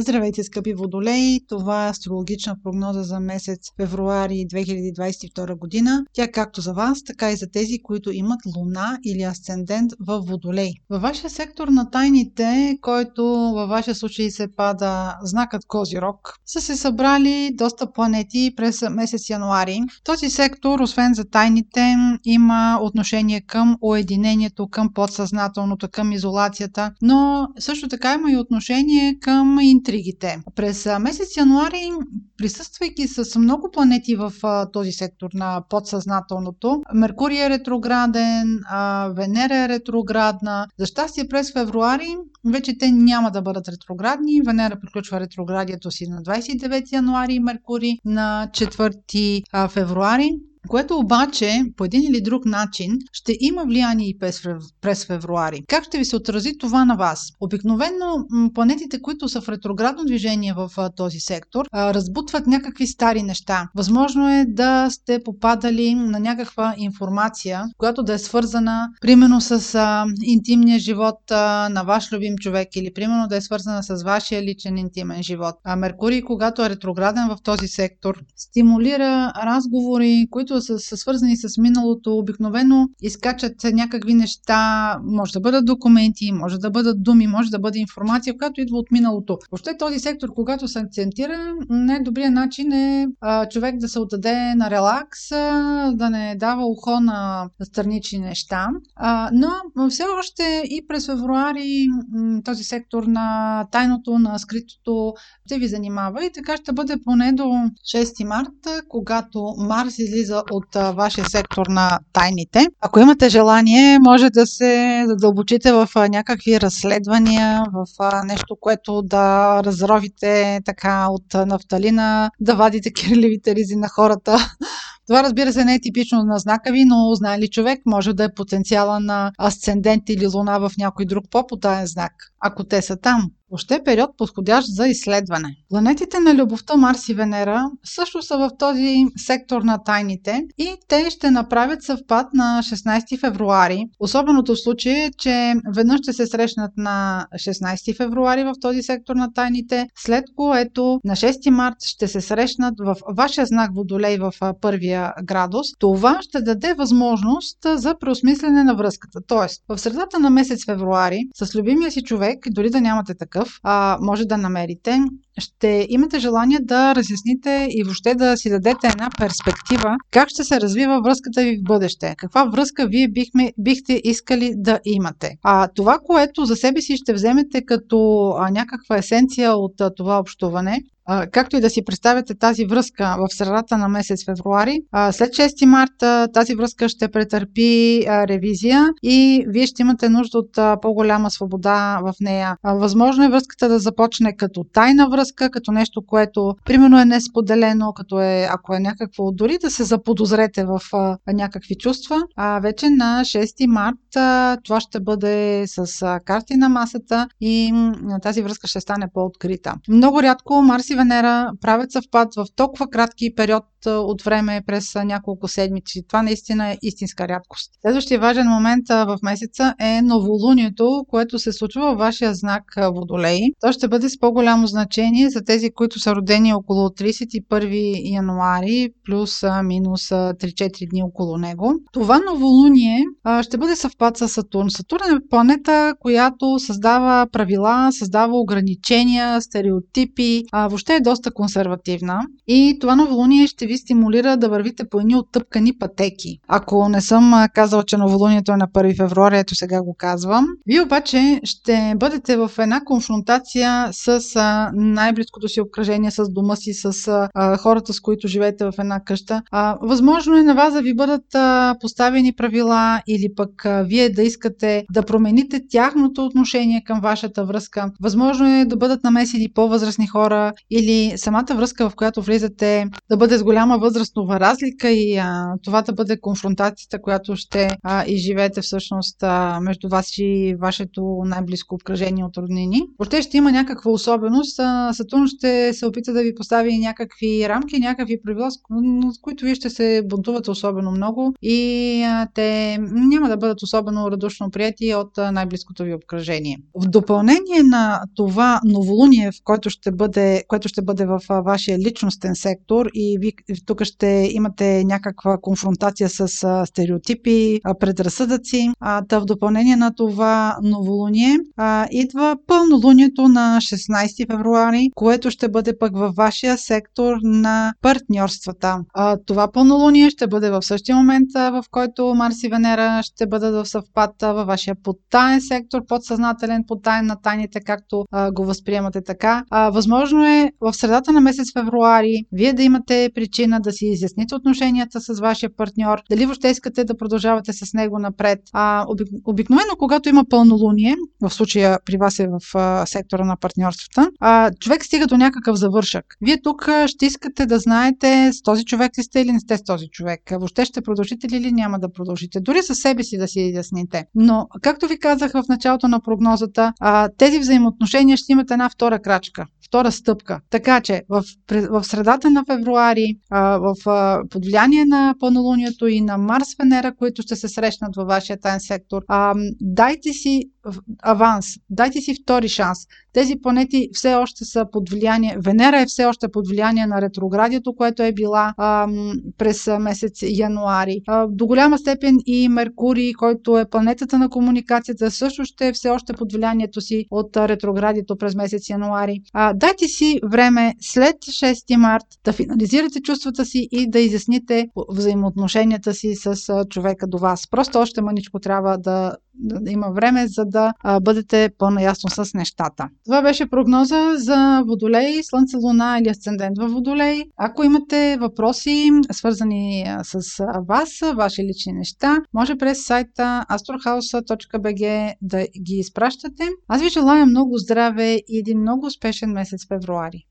Здравейте, скъпи водолеи! Това е астрологична прогноза за месец февруари 2022 година. Тя както за вас, така и за тези, които имат луна или асцендент в водолей. Във вашия сектор на тайните, който във вашия случай се пада знакът Козирог, са се събрали доста планети през месец януари. Този сектор, освен за тайните, има отношение към уединението, към подсъзнателното, към изолацията, но също така има и отношение към интригите. През месец януари, присъствайки с много планети в този сектор на подсъзнателното, Меркурий е ретрограден, Венера е ретроградна. За щастие през февруари вече те няма да бъдат ретроградни. Венера приключва ретроградието си на 29 януари, Меркурий на 4 февруари което обаче по един или друг начин ще има влияние и през февруари. Как ще ви се отрази това на вас? Обикновено планетите, които са в ретроградно движение в този сектор, разбутват някакви стари неща. Възможно е да сте попадали на някаква информация, която да е свързана примерно с интимния живот на ваш любим човек или примерно да е свързана с вашия личен интимен живот. А Меркурий, когато е ретрограден в този сектор, стимулира разговори, които които са, са свързани с миналото, обикновено изкачат някакви неща, може да бъдат документи, може да бъдат думи, може да бъде информация, която идва от миналото. Въобще този сектор, когато се акцентира, най-добрият начин е а, човек да се отдаде на релакс, а, да не дава ухо на странични неща. А, но все още и през февруари този сектор на тайното, на скритото ще ви занимава и така ще бъде поне до 6 марта, когато Марс излиза от вашия сектор на тайните. Ако имате желание, може да се задълбочите в някакви разследвания, в нещо, което да разровите така от нафталина, да вадите кирливите ризи на хората. Това разбира се не е типично на знака ви, но знае ли човек, може да е потенциала на асцендент или луна в някой друг по-потаен знак, ако те са там. Въобще е период подходящ за изследване. Планетите на любовта Марс и Венера също са в този сектор на тайните и те ще направят съвпад на 16 февруари. Особеното в случай е, че веднъж ще се срещнат на 16 февруари в този сектор на тайните, след което на 6 март ще се срещнат в вашия знак Водолей в първия градус. Това ще даде възможност за преосмислене на връзката. Тоест, в средата на месец февруари с любимия си човек, дори да нямате такъв, такъв, а, може да намерите, ще имате желание да разясните и въобще да си дадете една перспектива как ще се развива връзката ви в бъдеще. Каква връзка вие бихме, бихте искали да имате. А това, което за себе си ще вземете като а, някаква есенция от а, това общуване, както и да си представяте тази връзка в средата на месец февруари. След 6 марта тази връзка ще претърпи ревизия и вие ще имате нужда от по-голяма свобода в нея. Възможно е връзката да започне като тайна връзка, като нещо, което примерно е несподелено, като е, ако е някакво, дори да се заподозрете в някакви чувства. А вече на 6 марта това ще бъде с карти на масата и тази връзка ще стане по-открита. Много рядко Марс и Венера правят съвпад в толкова кратки период от време през няколко седмици. Това наистина е истинска рядкост. Следващия важен момент в месеца е новолунието, което се случва във вашия знак Водолей. То ще бъде с по-голямо значение за тези, които са родени около 31 януари, плюс минус 3-4 дни около него. Това новолуние ще бъде съвпад с Сатурн. Сатурн е планета, която създава правила, създава ограничения, стереотипи, въобще е доста консервативна. И това новолуние ще ви стимулира да вървите по едни оттъпкани пътеки. Ако не съм казала, че новолунието е на 1 февруари, ето сега го казвам. Вие обаче ще бъдете в една конфронтация с най-близкото си обкръжение, с дома си, с хората, с които живеете в една къща. Възможно е на вас да ви бъдат поставени правила или пък вие да искате да промените тяхното отношение към вашата връзка. Възможно е да бъдат намесени по-възрастни хора или самата връзка, в която влизате, да бъде с голяма голяма възрастова разлика и а, това да бъде конфронтацията, която ще а, изживеете всъщност а, между вас и вашето най-близко обкръжение от роднини. Въобще ще има някаква особеност. А, Сатурн ще се опита да ви постави някакви рамки, някакви правила, с които вие ще се бунтувате особено много и а, те няма да бъдат особено радушно прияти от а, най-близкото ви обкръжение. В допълнение на това новолуние, в което ще бъде, което ще бъде в а, вашия личностен сектор и ви тук ще имате някаква конфронтация с стереотипи, предразсъдъци. А, да в допълнение на това новолуние идва пълнолунието на 16 февруари, което ще бъде пък във вашия сектор на партньорствата. Това пълнолуние ще бъде в същия момент, в който Марс и Венера ще бъдат в съвпад във вашия подтаен сектор, подсъзнателен, подтаен на тайните, както го възприемате така. Възможно е в средата на месец февруари вие да имате причина да си изясните отношенията с вашия партньор, дали въобще искате да продължавате с него напред. А, обик, обикновено, когато има пълнолуние, в случая при вас е в а, сектора на партньорствата, а, човек стига до някакъв завършък. Вие тук ще искате да знаете с този човек ли сте или не сте с този човек. Въобще ще продължите ли или няма да продължите. Дори със себе си да си изясните. Но, както ви казах в началото на прогнозата, а, тези взаимоотношения ще имат една втора крачка, втора стъпка. Така че в, в средата на февруари, а, в, а, под влияние на пълнолунието и на Марс Венера, които ще се срещнат във вашия тайн сектор, а, дайте си аванс, дайте си втори шанс. Тези планети все още са под влияние, Венера е все още под влияние на ретроградието, което е била а, през месец януари. А, до голяма степен и Меркурий, който е планетата на комуникацията, също ще е все още под влиянието си от ретроградието през месец януари. А, дайте си време след 6 март да финализирате чувствата си и да изясните взаимоотношенията си с човека до вас. Просто още маничко трябва да да, има време, за да а, бъдете по-наясно с нещата. Това беше прогноза за Водолей, Слънце, Луна или Асцендент в Водолей. Ако имате въпроси, свързани с вас, ваши лични неща, може през сайта astrohouse.bg да ги изпращате. Аз ви желая много здраве и един много успешен месец февруари.